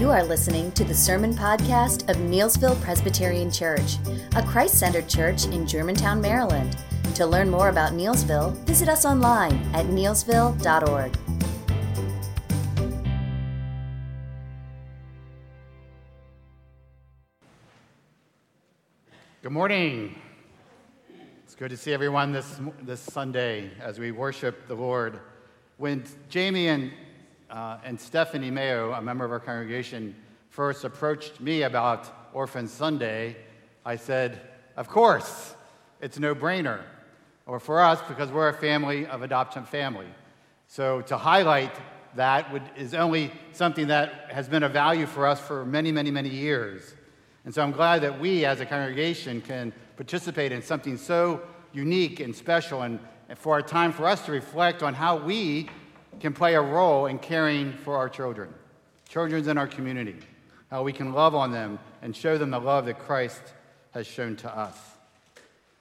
You are listening to the Sermon Podcast of Neelsville Presbyterian Church, a Christ centered church in Germantown, Maryland. To learn more about Neelsville, visit us online at neelsville.org. Good morning. It's good to see everyone this, this Sunday as we worship the Lord. When Jamie and uh, and Stephanie Mayo, a member of our congregation, first approached me about Orphan Sunday, I said, Of course, it's a no brainer. Or for us, because we're a family of adoption family. So to highlight that would, is only something that has been a value for us for many, many, many years. And so I'm glad that we as a congregation can participate in something so unique and special and for a time for us to reflect on how we can play a role in caring for our children, children in our community, how we can love on them and show them the love that Christ has shown to us.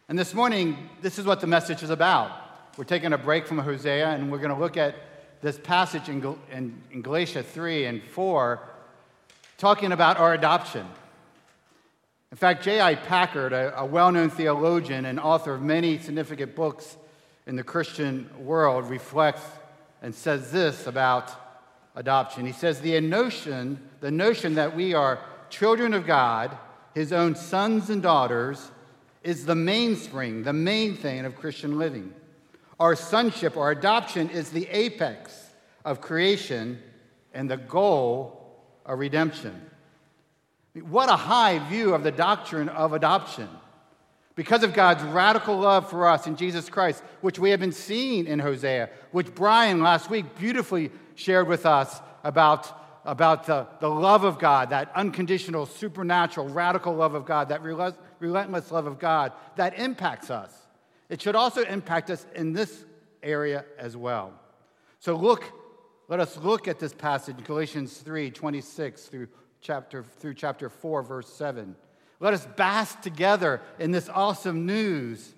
And this morning, this is what the message is about. We're taking a break from Hosea and we're going to look at this passage in, Gal- in, in Galatia 3 and 4, talking about our adoption. In fact, J.I. Packer, a, a well known theologian and author of many significant books in the Christian world, reflects and says this about adoption. He says the notion, the notion that we are children of God, his own sons and daughters, is the mainspring, the main thing of Christian living. Our sonship, our adoption, is the apex of creation and the goal of redemption. What a high view of the doctrine of adoption. Because of God's radical love for us in Jesus Christ, which we have been seeing in Hosea, which Brian last week beautifully shared with us about, about the, the love of God, that unconditional, supernatural, radical love of God, that relentless love of God that impacts us. It should also impact us in this area as well. So look, let us look at this passage, Galatians 3, 26 through chapter, through chapter 4, verse 7. Let us bask together in this awesome news,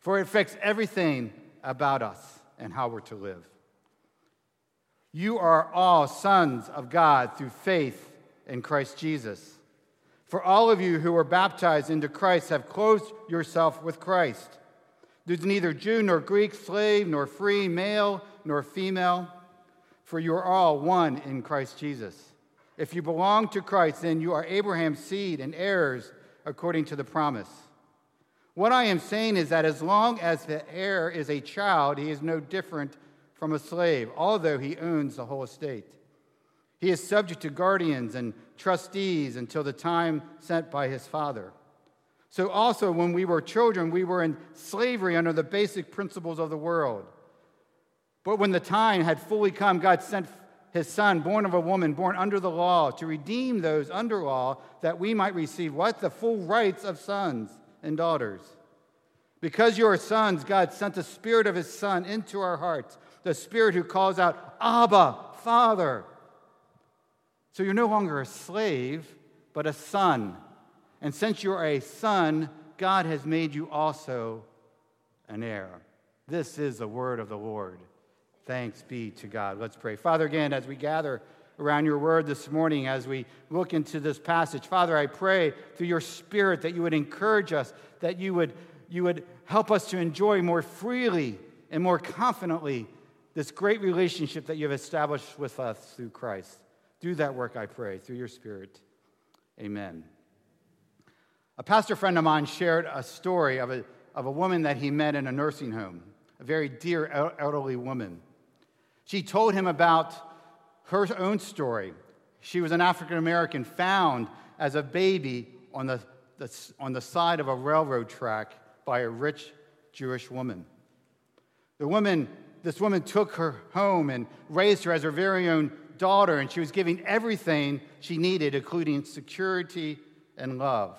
for it affects everything about us and how we're to live. You are all sons of God through faith in Christ Jesus. For all of you who were baptized into Christ have clothed yourself with Christ. There's neither Jew nor Greek, slave nor free, male nor female, for you are all one in Christ Jesus. If you belong to Christ, then you are Abraham's seed and heirs according to the promise. What I am saying is that as long as the heir is a child, he is no different from a slave, although he owns the whole estate. He is subject to guardians and trustees until the time set by his father. So, also, when we were children, we were in slavery under the basic principles of the world. But when the time had fully come, God sent his son, born of a woman, born under the law, to redeem those under law, that we might receive what? The full rights of sons and daughters. Because you are sons, God sent the Spirit of His Son into our hearts, the Spirit who calls out, Abba, Father. So you're no longer a slave, but a son. And since you are a son, God has made you also an heir. This is the word of the Lord. Thanks be to God. Let's pray. Father, again, as we gather around your word this morning, as we look into this passage, Father, I pray through your spirit that you would encourage us, that you would, you would help us to enjoy more freely and more confidently this great relationship that you have established with us through Christ. Do that work, I pray, through your spirit. Amen. A pastor friend of mine shared a story of a, of a woman that he met in a nursing home, a very dear elderly woman. She told him about her own story. She was an African American found as a baby on the, the, on the side of a railroad track by a rich Jewish woman. The woman, this woman took her home and raised her as her very own daughter, and she was giving everything she needed, including security and love.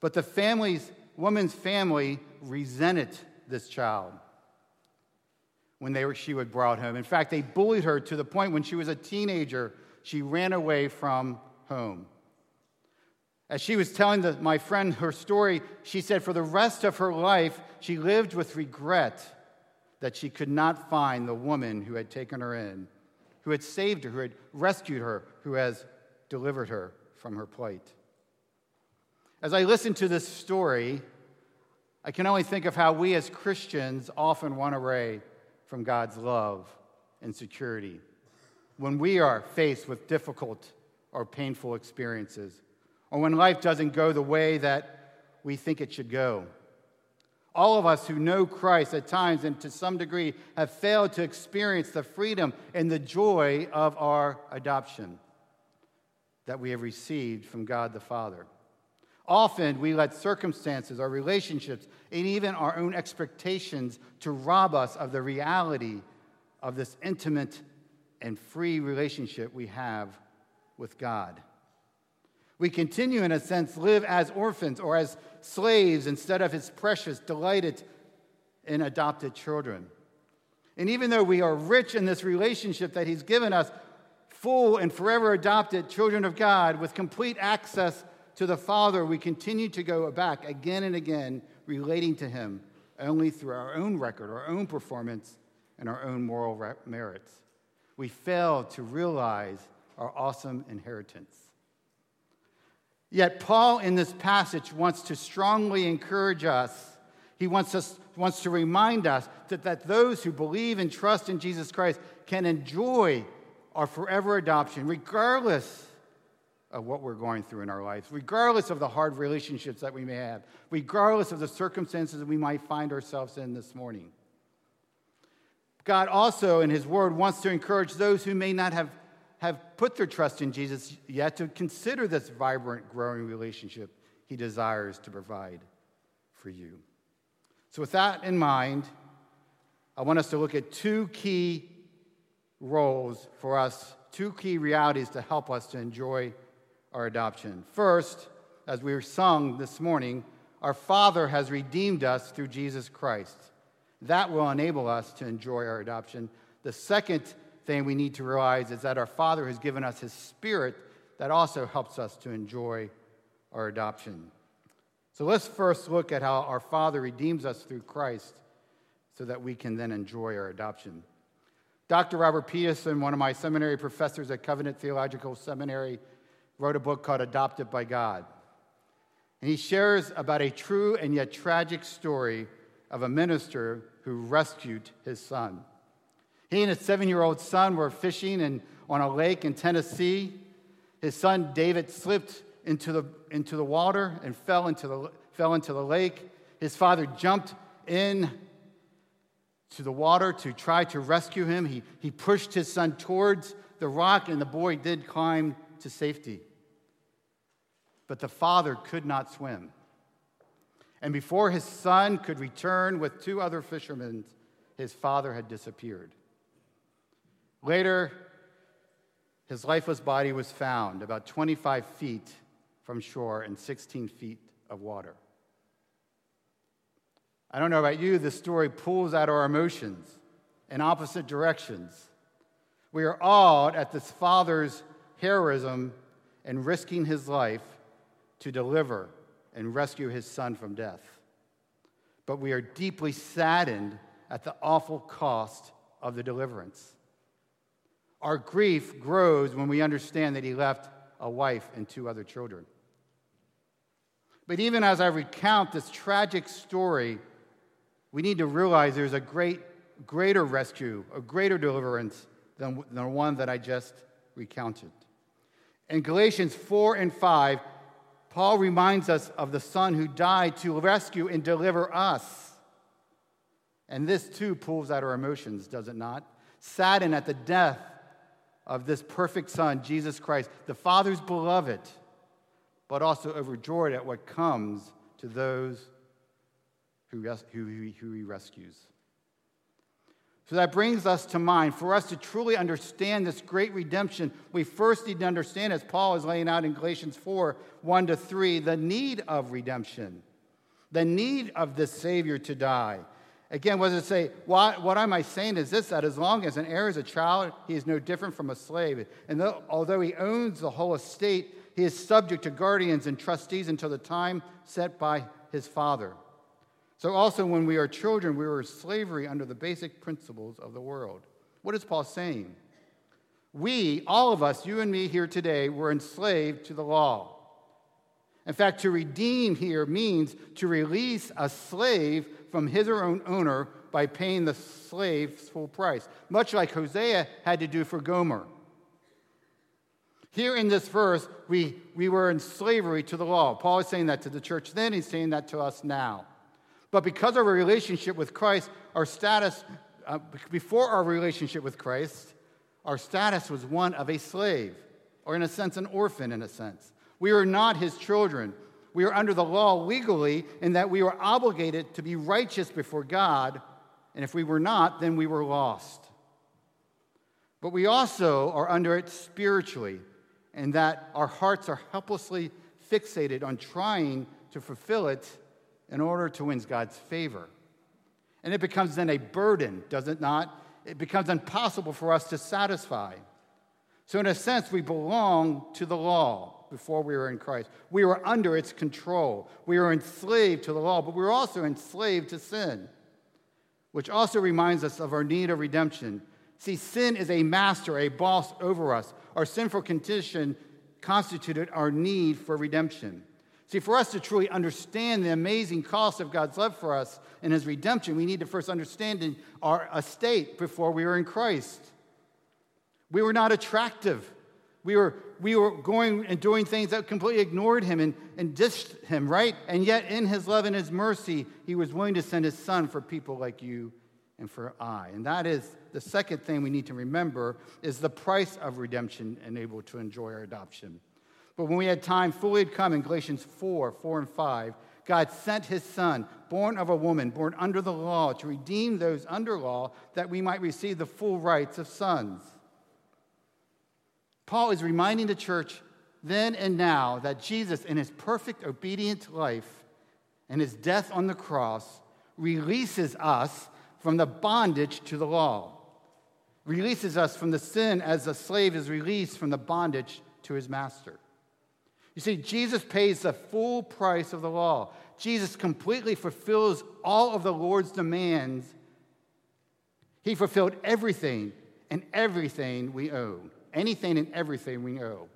But the family's woman's family resented this child when they were, she was brought home. In fact, they bullied her to the point when she was a teenager, she ran away from home. As she was telling the, my friend her story, she said for the rest of her life, she lived with regret that she could not find the woman who had taken her in who had saved her, who had rescued her, who has delivered her from her plight. As I listen to this story, I can only think of how we as Christians often run away from God's love and security when we are faced with difficult or painful experiences, or when life doesn't go the way that we think it should go. All of us who know Christ at times and to some degree have failed to experience the freedom and the joy of our adoption that we have received from God the Father. Often we let circumstances, our relationships, and even our own expectations to rob us of the reality of this intimate and free relationship we have with God. We continue, in a sense, live as orphans or as slaves instead of his precious, delighted and adopted children. And even though we are rich in this relationship that he's given us, full and forever adopted children of God with complete access to the Father, we continue to go back again and again, relating to him only through our own record, our own performance, and our own moral merits. We fail to realize our awesome inheritance. Yet, Paul in this passage wants to strongly encourage us. He wants, us, wants to remind us that, that those who believe and trust in Jesus Christ can enjoy our forever adoption, regardless of what we're going through in our lives, regardless of the hard relationships that we may have, regardless of the circumstances we might find ourselves in this morning. God also, in His Word, wants to encourage those who may not have have put their trust in Jesus yet to consider this vibrant, growing relationship he desires to provide for you. So, with that in mind, I want us to look at two key roles for us, two key realities to help us to enjoy our adoption. First, as we were sung this morning, our Father has redeemed us through Jesus Christ. That will enable us to enjoy our adoption. The second thing we need to realize is that our Father has given us His Spirit that also helps us to enjoy our adoption. So let's first look at how our Father redeems us through Christ so that we can then enjoy our adoption. Dr. Robert Peterson, one of my seminary professors at Covenant Theological Seminary, wrote a book called Adopted by God. And he shares about a true and yet tragic story of a minister who rescued his son. He and his seven year old son were fishing in, on a lake in Tennessee. His son David slipped into the, into the water and fell into the, fell into the lake. His father jumped in to the water to try to rescue him. He, he pushed his son towards the rock, and the boy did climb to safety. But the father could not swim. And before his son could return with two other fishermen, his father had disappeared. Later, his lifeless body was found about 25 feet from shore and 16 feet of water. I don't know about you, this story pulls out our emotions in opposite directions. We are awed at this father's heroism and risking his life to deliver and rescue his son from death. But we are deeply saddened at the awful cost of the deliverance. Our grief grows when we understand that he left a wife and two other children. But even as I recount this tragic story, we need to realize there's a great, greater rescue, a greater deliverance than the one that I just recounted. In Galatians 4 and 5, Paul reminds us of the Son who died to rescue and deliver us. And this too pulls out our emotions, does it not? Saddened at the death of this perfect Son, Jesus Christ, the Father's beloved, but also overjoyed at what comes to those who, who, who he rescues. So that brings us to mind. For us to truly understand this great redemption, we first need to understand, as Paul is laying out in Galatians 4 1 to 3, the need of redemption, the need of this Savior to die. Again, what does it say? What, what am I saying is this that as long as an heir is a child, he is no different from a slave. And though, although he owns the whole estate, he is subject to guardians and trustees until the time set by his father. So, also, when we are children, we were slavery under the basic principles of the world. What is Paul saying? We, all of us, you and me here today, were enslaved to the law. In fact, to redeem here means to release a slave from his or own owner by paying the slave's full price, much like Hosea had to do for Gomer. Here in this verse, we, we were in slavery to the law. Paul is saying that to the church then, he's saying that to us now. But because of our relationship with Christ, our status, uh, before our relationship with Christ, our status was one of a slave, or in a sense, an orphan, in a sense. We were not his children. We were under the law legally in that we were obligated to be righteous before God, and if we were not, then we were lost. But we also are under it spiritually in that our hearts are helplessly fixated on trying to fulfill it in order to win God's favor. And it becomes then a burden, does it not? It becomes impossible for us to satisfy. So, in a sense, we belong to the law before we were in Christ. We were under its control. We were enslaved to the law, but we were also enslaved to sin, which also reminds us of our need of redemption. See, sin is a master, a boss over us. Our sinful condition constituted our need for redemption. See, for us to truly understand the amazing cost of God's love for us and his redemption, we need to first understand our estate before we were in Christ. We were not attractive. We were, we were going and doing things that completely ignored him and, and dished him, right? And yet, in his love and his mercy, he was willing to send his son for people like you and for I. And that is the second thing we need to remember is the price of redemption and able to enjoy our adoption. But when we had time fully had come in Galatians 4, 4 and 5, God sent his son, born of a woman, born under the law, to redeem those under law that we might receive the full rights of sons. Paul is reminding the church then and now that Jesus, in his perfect obedient life and his death on the cross, releases us from the bondage to the law, releases us from the sin as a slave is released from the bondage to his master. You see, Jesus pays the full price of the law. Jesus completely fulfills all of the Lord's demands. He fulfilled everything and everything we owe. Anything and everything we owe.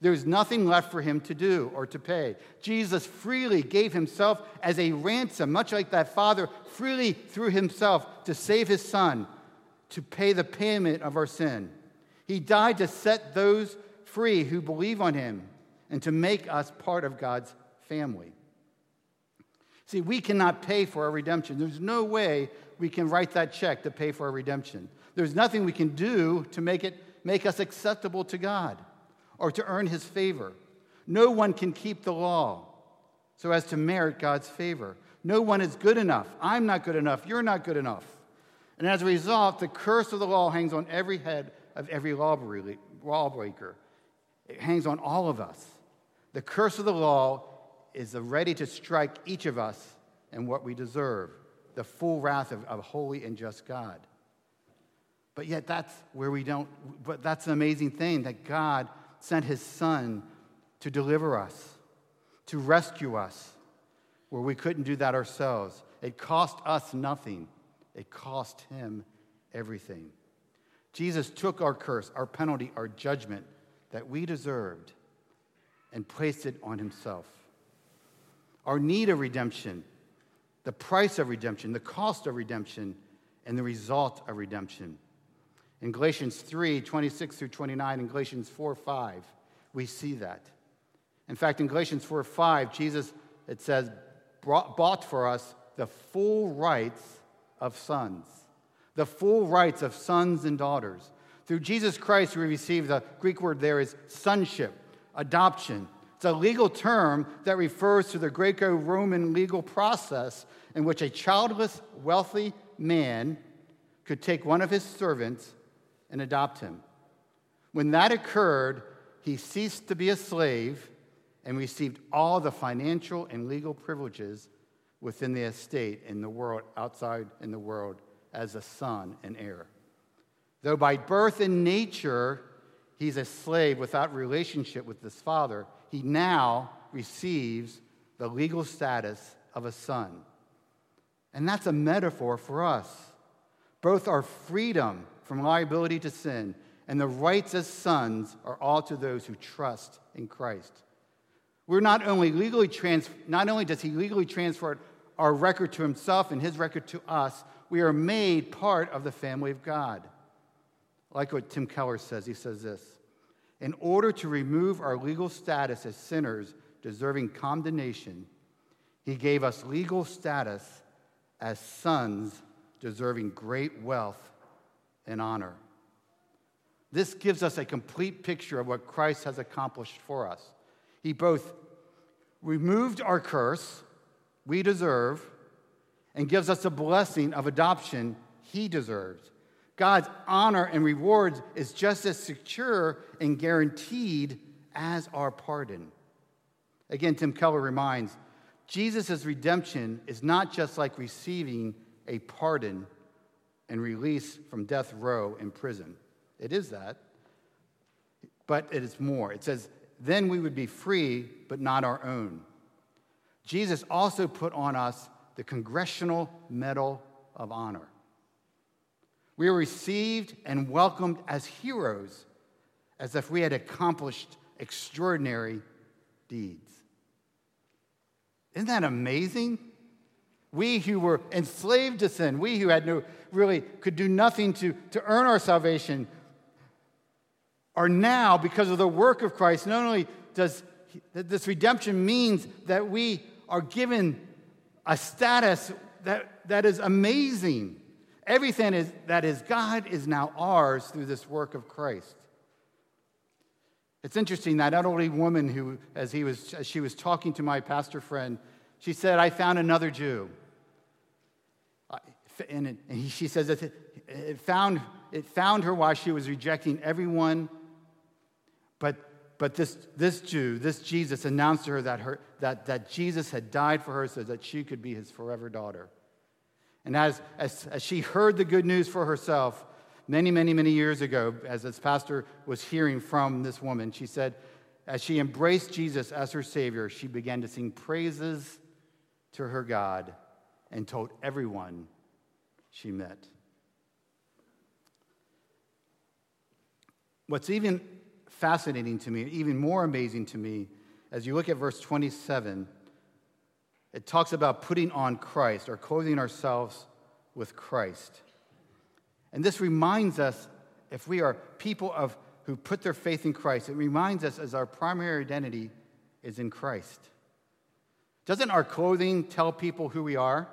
There's nothing left for him to do or to pay. Jesus freely gave himself as a ransom, much like that father freely threw himself to save his son, to pay the payment of our sin. He died to set those free who believe on him and to make us part of God's family. See, we cannot pay for our redemption. There's no way we can write that check to pay for our redemption. There's nothing we can do to make it make us acceptable to God or to earn his favor. No one can keep the law so as to merit God's favor. No one is good enough. I'm not good enough. You're not good enough. And as a result, the curse of the law hangs on every head of every lawbreaker. It hangs on all of us. The curse of the law is ready to strike each of us and what we deserve the full wrath of, of holy and just God. But yet, that's where we don't, but that's an amazing thing that God sent his son to deliver us, to rescue us, where we couldn't do that ourselves. It cost us nothing, it cost him everything. Jesus took our curse, our penalty, our judgment that we deserved and placed it on himself. Our need of redemption, the price of redemption, the cost of redemption, and the result of redemption. In Galatians 3 26 through 29, and Galatians 4 5, we see that. In fact, in Galatians 4 5, Jesus, it says, bought for us the full rights of sons, the full rights of sons and daughters. Through Jesus Christ, we receive the Greek word there is sonship, adoption. It's a legal term that refers to the Greco Roman legal process in which a childless, wealthy man could take one of his servants and adopt him. When that occurred, he ceased to be a slave and received all the financial and legal privileges within the estate in the world, outside in the world, as a son and heir. Though by birth and nature he's a slave without relationship with his father, he now receives the legal status of a son. And that's a metaphor for us. Both our freedom from liability to sin and the rights as sons are all to those who trust in Christ. We're not only legally trans- not only does he legally transfer our record to himself and his record to us, we are made part of the family of God. Like what Tim Keller says, he says this In order to remove our legal status as sinners deserving condemnation, he gave us legal status as sons deserving great wealth and honor. This gives us a complete picture of what Christ has accomplished for us. He both removed our curse, we deserve, and gives us a blessing of adoption he deserves. God's honor and rewards is just as secure and guaranteed as our pardon. Again, Tim Keller reminds Jesus' redemption is not just like receiving a pardon and release from death row in prison. It is that, but it is more. It says, then we would be free, but not our own. Jesus also put on us the Congressional Medal of Honor. We were received and welcomed as heroes, as if we had accomplished extraordinary deeds. Isn't that amazing? We who were enslaved to sin, we who had no really could do nothing to, to earn our salvation, are now, because of the work of Christ, not only does this redemption means that we are given a status that, that is amazing. Everything is, that is God is now ours through this work of Christ. It's interesting that elderly woman who, as, he was, as she was talking to my pastor friend, she said, I found another Jew. And, she says that it found, it found her while she was rejecting everyone but, but this, this Jew, this Jesus, announced to her that, her that, that Jesus had died for her so that she could be his forever daughter. And as, as, as she heard the good news for herself, many, many, many years ago, as this pastor was hearing from this woman, she said, as she embraced Jesus as her Savior, she began to sing praises to her God and told everyone she met. What's even fascinating to me, even more amazing to me, as you look at verse 27, it talks about putting on Christ or clothing ourselves with Christ. And this reminds us, if we are people of, who put their faith in Christ, it reminds us as our primary identity is in Christ. Doesn't our clothing tell people who we are?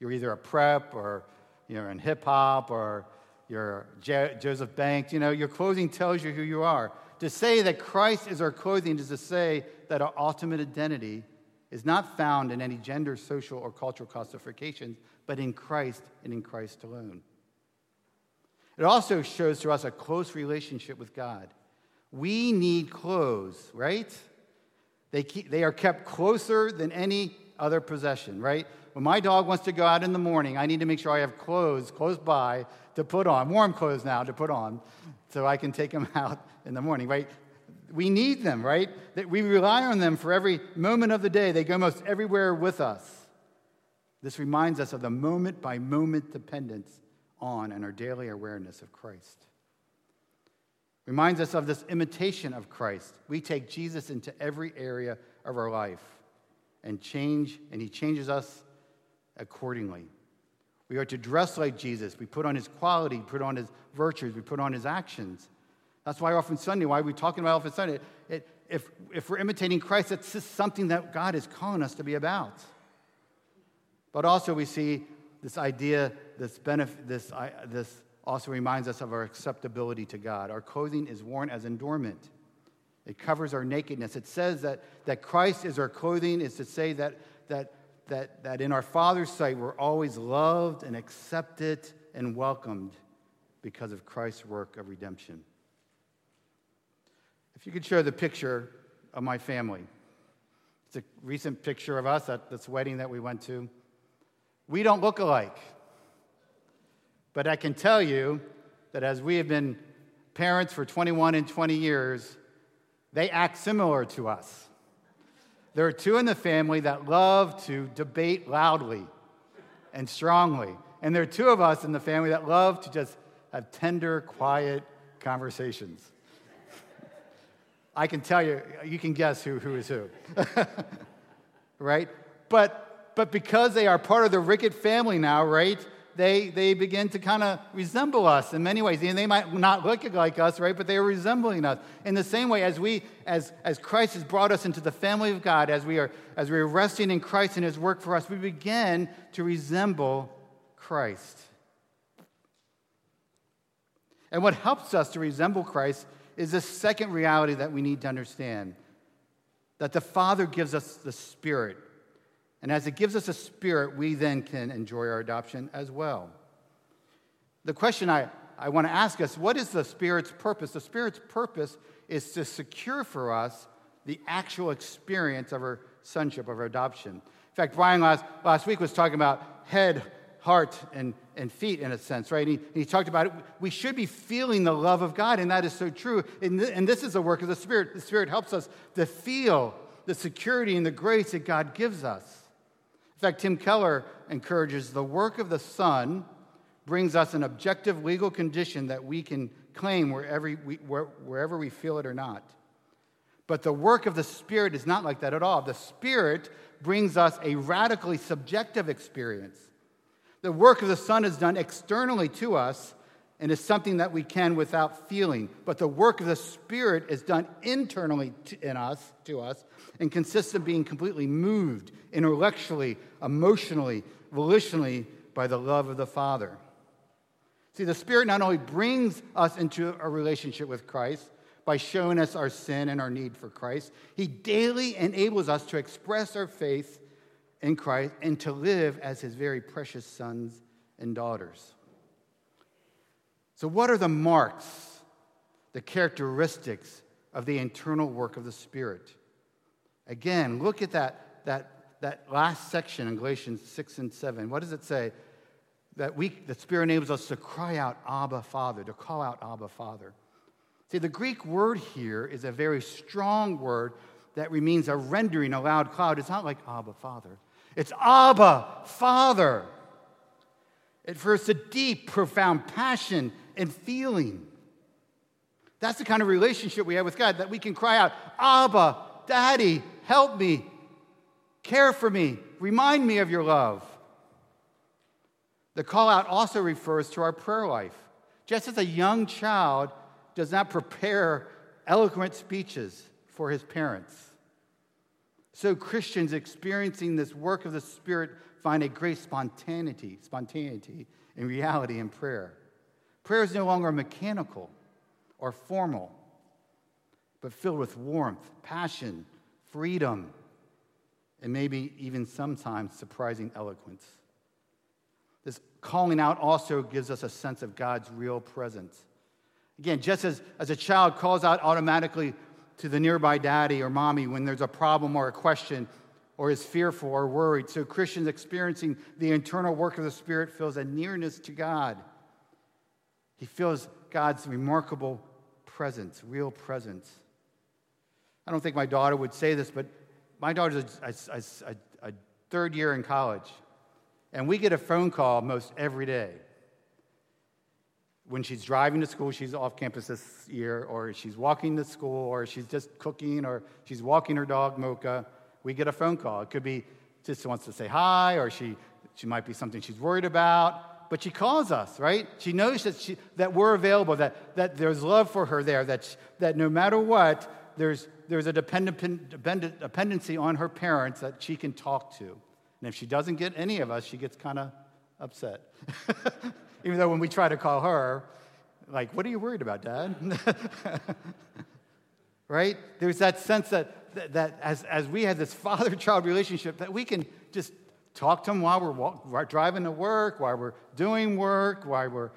You're either a prep or you're in hip hop or your Joseph Banks, you know, your clothing tells you who you are. To say that Christ is our clothing is to say that our ultimate identity is not found in any gender, social, or cultural classifications, but in Christ and in Christ alone. It also shows to us a close relationship with God. We need clothes, right? They, keep, they are kept closer than any other possession, right? When my dog wants to go out in the morning, I need to make sure I have clothes close by to put on, warm clothes now to put on, so I can take him out in the morning, right? We need them, right? That we rely on them for every moment of the day. They go most everywhere with us. This reminds us of the moment by moment dependence on and our daily awareness of Christ. Reminds us of this imitation of Christ. We take Jesus into every area of our life and change, and he changes us accordingly. We are to dress like Jesus. We put on his quality, put on his virtues, we put on his actions. That's why Orphan Sunday, why are we're talking about Orphan Sunday, it, if, if we're imitating Christ, that's just something that God is calling us to be about. But also we see this idea, this benefit, this, this also reminds us of our acceptability to God. Our clothing is worn as adornment. It covers our nakedness. It says that, that Christ is our clothing, is to say that, that that, that in our Father's sight we're always loved and accepted and welcomed because of Christ's work of redemption. If you could show the picture of my family. It's a recent picture of us at this wedding that we went to. We don't look alike. But I can tell you that as we have been parents for 21 and 20 years, they act similar to us. There are two in the family that love to debate loudly and strongly. And there are two of us in the family that love to just have tender, quiet conversations. I can tell you, you can guess who, who is who. right? But, but because they are part of the Rickett family now, right? They, they begin to kind of resemble us in many ways. And they might not look like us, right? But they are resembling us. In the same way as we, as, as Christ has brought us into the family of God, as we are as we are resting in Christ and his work for us, we begin to resemble Christ. And what helps us to resemble Christ is this second reality that we need to understand that the Father gives us the Spirit. And as it gives us a spirit, we then can enjoy our adoption as well. The question I, I want to ask us what is the Spirit's purpose? The Spirit's purpose is to secure for us the actual experience of our sonship, of our adoption. In fact, Brian last, last week was talking about head, heart, and and feet in a sense, right? He, he talked about it. We should be feeling the love of God, and that is so true. And, th- and this is the work of the Spirit. The Spirit helps us to feel the security and the grace that God gives us. In fact, Tim Keller encourages the work of the Son brings us an objective legal condition that we can claim wherever we, where, wherever we feel it or not. But the work of the Spirit is not like that at all. The Spirit brings us a radically subjective experience the work of the Son is done externally to us and is something that we can without feeling. But the work of the Spirit is done internally to, in us, to us, and consists of being completely moved intellectually, emotionally, volitionally by the love of the Father. See, the Spirit not only brings us into a relationship with Christ by showing us our sin and our need for Christ, He daily enables us to express our faith in Christ and to live as his very precious sons and daughters. So, what are the marks, the characteristics of the internal work of the Spirit? Again, look at that, that, that last section in Galatians 6 and 7. What does it say? That we, the Spirit enables us to cry out, Abba, Father, to call out, Abba, Father. See, the Greek word here is a very strong word that means a rendering, a loud cloud. It's not like Abba, Father. It's Abba, Father. It refers to deep, profound passion and feeling. That's the kind of relationship we have with God that we can cry out, Abba, Daddy, help me, care for me, remind me of your love. The call out also refers to our prayer life. Just as a young child does not prepare eloquent speeches for his parents, so Christians experiencing this work of the Spirit find a great spontaneity, spontaneity in reality in prayer. Prayer is no longer mechanical or formal, but filled with warmth, passion, freedom, and maybe even sometimes surprising eloquence. This calling out also gives us a sense of God's real presence. Again, just as, as a child calls out automatically to the nearby daddy or mommy when there's a problem or a question or is fearful or worried. So Christians experiencing the internal work of the Spirit feels a nearness to God. He feels God's remarkable presence, real presence. I don't think my daughter would say this, but my daughter's a, a, a, a third year in college, and we get a phone call most every day when she's driving to school, she's off campus this year, or she's walking to school, or she's just cooking, or she's walking her dog, Mocha, we get a phone call. It could be just wants to say hi, or she, she might be something she's worried about, but she calls us, right? She knows that, she, that we're available, that, that there's love for her there, that, she, that no matter what, there's, there's a dependent, dependent, dependency on her parents that she can talk to. And if she doesn't get any of us, she gets kind of upset. Even though when we try to call her, like, what are you worried about, Dad? right? There's that sense that, that, that as, as we have this father child relationship, that we can just talk to them while we're walk, driving to work, while we're doing work, while we're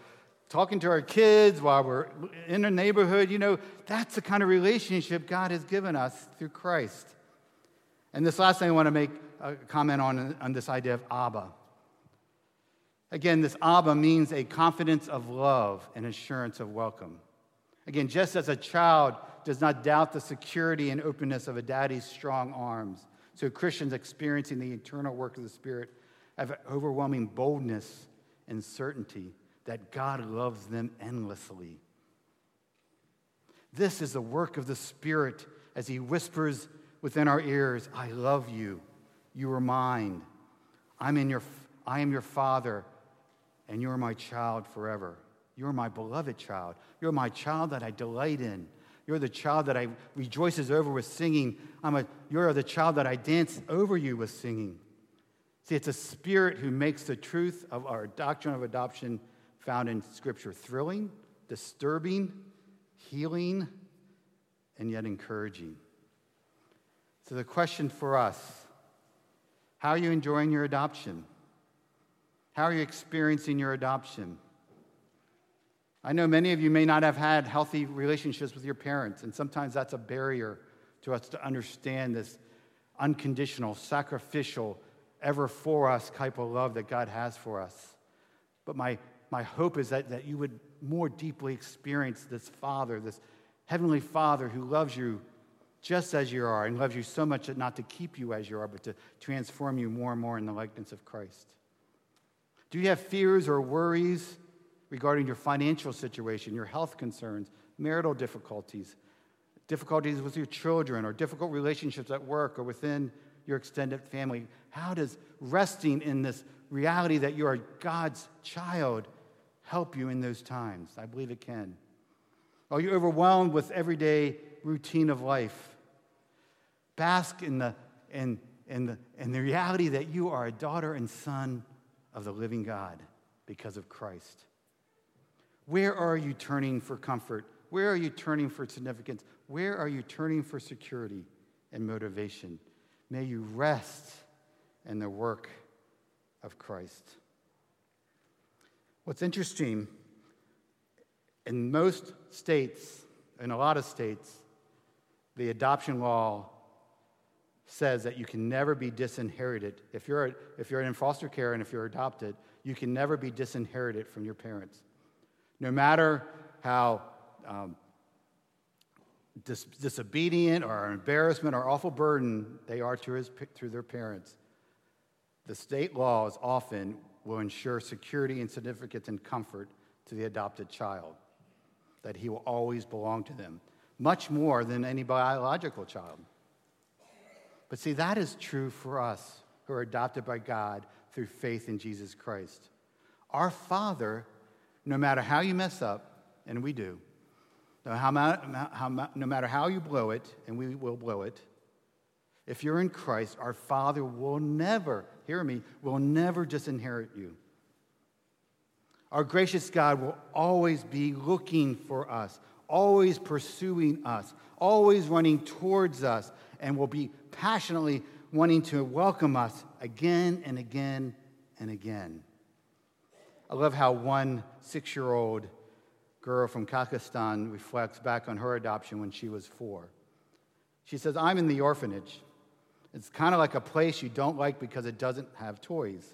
talking to our kids, while we're in the neighborhood. You know, that's the kind of relationship God has given us through Christ. And this last thing I want to make a comment on, on this idea of Abba. Again, this Abba means a confidence of love and assurance of welcome. Again, just as a child does not doubt the security and openness of a daddy's strong arms, so Christians experiencing the internal work of the Spirit have overwhelming boldness and certainty that God loves them endlessly. This is the work of the Spirit as He whispers within our ears, I love you. You are mine. I'm in your, I am your Father, and you are my child forever. You're my beloved child. You're my child that I delight in. You're the child that I rejoices over with singing. I'm a, you're the child that I dance over you with singing. See, it's a spirit who makes the truth of our doctrine of adoption found in Scripture thrilling, disturbing, healing, and yet encouraging. So, the question for us how are you enjoying your adoption? How are you experiencing your adoption? I know many of you may not have had healthy relationships with your parents, and sometimes that's a barrier to us to understand this unconditional, sacrificial, ever for us type of love that God has for us. But my, my hope is that, that you would more deeply experience this Father, this Heavenly Father who loves you just as you are and loves you so much that not to keep you as you are, but to transform you more and more in the likeness of Christ. Do you have fears or worries regarding your financial situation, your health concerns, marital difficulties, difficulties with your children, or difficult relationships at work or within your extended family? How does resting in this reality that you are God's child help you in those times? I believe it can. Are you overwhelmed with everyday routine of life? Bask in the, in, in, the, in the reality that you are a daughter and son of the living God because of Christ. Where are you turning for comfort? Where are you turning for significance? Where are you turning for security and motivation? May you rest in the work of Christ. What's interesting, in most states, in a lot of states, the adoption law says that you can never be disinherited. If you're, if you're in foster care and if you're adopted, you can never be disinherited from your parents. No matter how um, dis- disobedient or embarrassment or awful burden they are to, his, to their parents, the state laws often will ensure security and significance and comfort to the adopted child, that he will always belong to them, much more than any biological child. But see, that is true for us who are adopted by God through faith in Jesus Christ. Our Father, no matter how you mess up, and we do, no, matter how you blow it, and we will blow it, if you're in Christ, our Father will never, hear me, will never disinherit you. Our gracious God will always be looking for us, always pursuing us, always running towards us, and will be passionately wanting to welcome us again and again and again. I love how one six year old girl from Pakistan reflects back on her adoption when she was four. She says, I'm in the orphanage. It's kind of like a place you don't like because it doesn't have toys.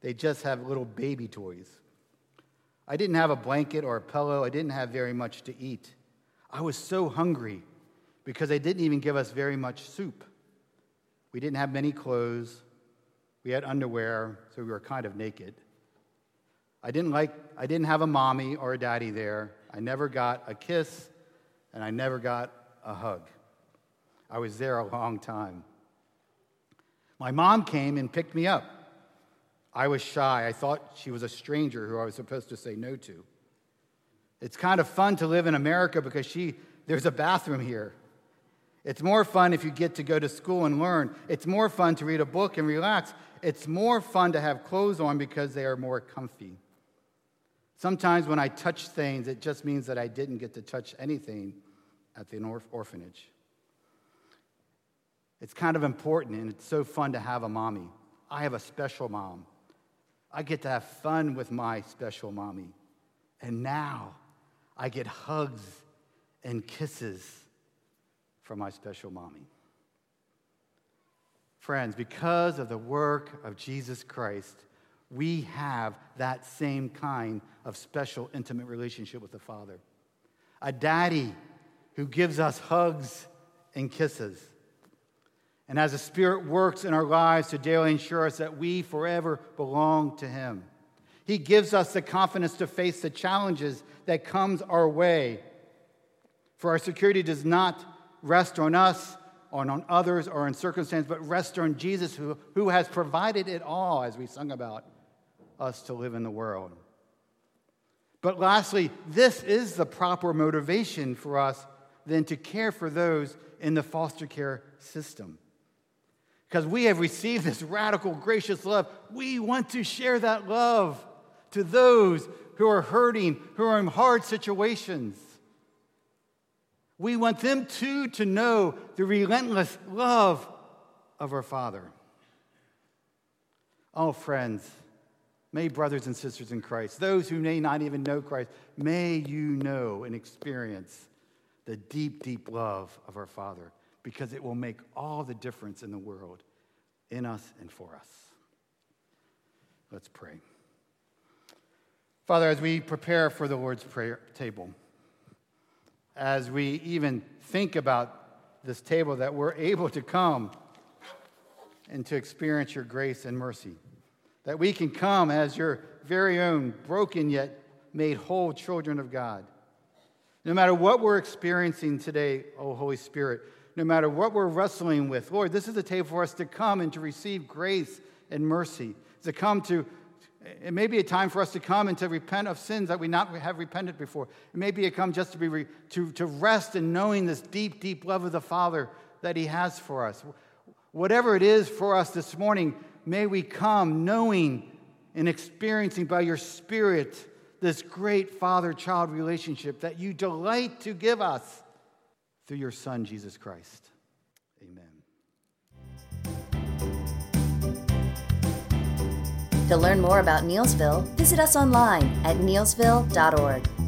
They just have little baby toys. I didn't have a blanket or a pillow. I didn't have very much to eat. I was so hungry because they didn't even give us very much soup. We didn't have many clothes. We had underwear, so we were kind of naked. I didn't like I didn't have a mommy or a daddy there. I never got a kiss and I never got a hug. I was there a long time. My mom came and picked me up. I was shy. I thought she was a stranger who I was supposed to say no to. It's kind of fun to live in America because she, there's a bathroom here. It's more fun if you get to go to school and learn. It's more fun to read a book and relax. It's more fun to have clothes on because they are more comfy. Sometimes when I touch things, it just means that I didn't get to touch anything at the orphanage. It's kind of important and it's so fun to have a mommy. I have a special mom. I get to have fun with my special mommy. And now I get hugs and kisses from my special mommy. Friends, because of the work of Jesus Christ, we have that same kind of special, intimate relationship with the Father. A daddy who gives us hugs and kisses and as the Spirit works in our lives to daily ensure us that we forever belong to Him. He gives us the confidence to face the challenges that comes our way. For our security does not rest on us, or on others, or on circumstance, but rest on Jesus, who, who has provided it all, as we sung about us to live in the world. But lastly, this is the proper motivation for us then to care for those in the foster care system. Because we have received this radical, gracious love. We want to share that love to those who are hurting, who are in hard situations. We want them too to know the relentless love of our Father. Oh, friends, may brothers and sisters in Christ, those who may not even know Christ, may you know and experience the deep, deep love of our Father because it will make all the difference in the world, in us and for us. Let's pray. Father, as we prepare for the Lord's prayer table, as we even think about this table, that we're able to come and to experience your grace and mercy. That we can come as your very own, broken yet made whole children of God. No matter what we're experiencing today, oh Holy Spirit, no matter what we're wrestling with, Lord, this is a table for us to come and to receive grace and mercy, to come to it may be a time for us to come and to repent of sins that we not have repented before. It may be a come just to be re, to, to rest in knowing this deep, deep love of the Father that He has for us. Whatever it is for us this morning, may we come knowing and experiencing by your Spirit this great father child relationship that you delight to give us through your Son, Jesus Christ. To learn more about Neelsville, visit us online at neelsville.org.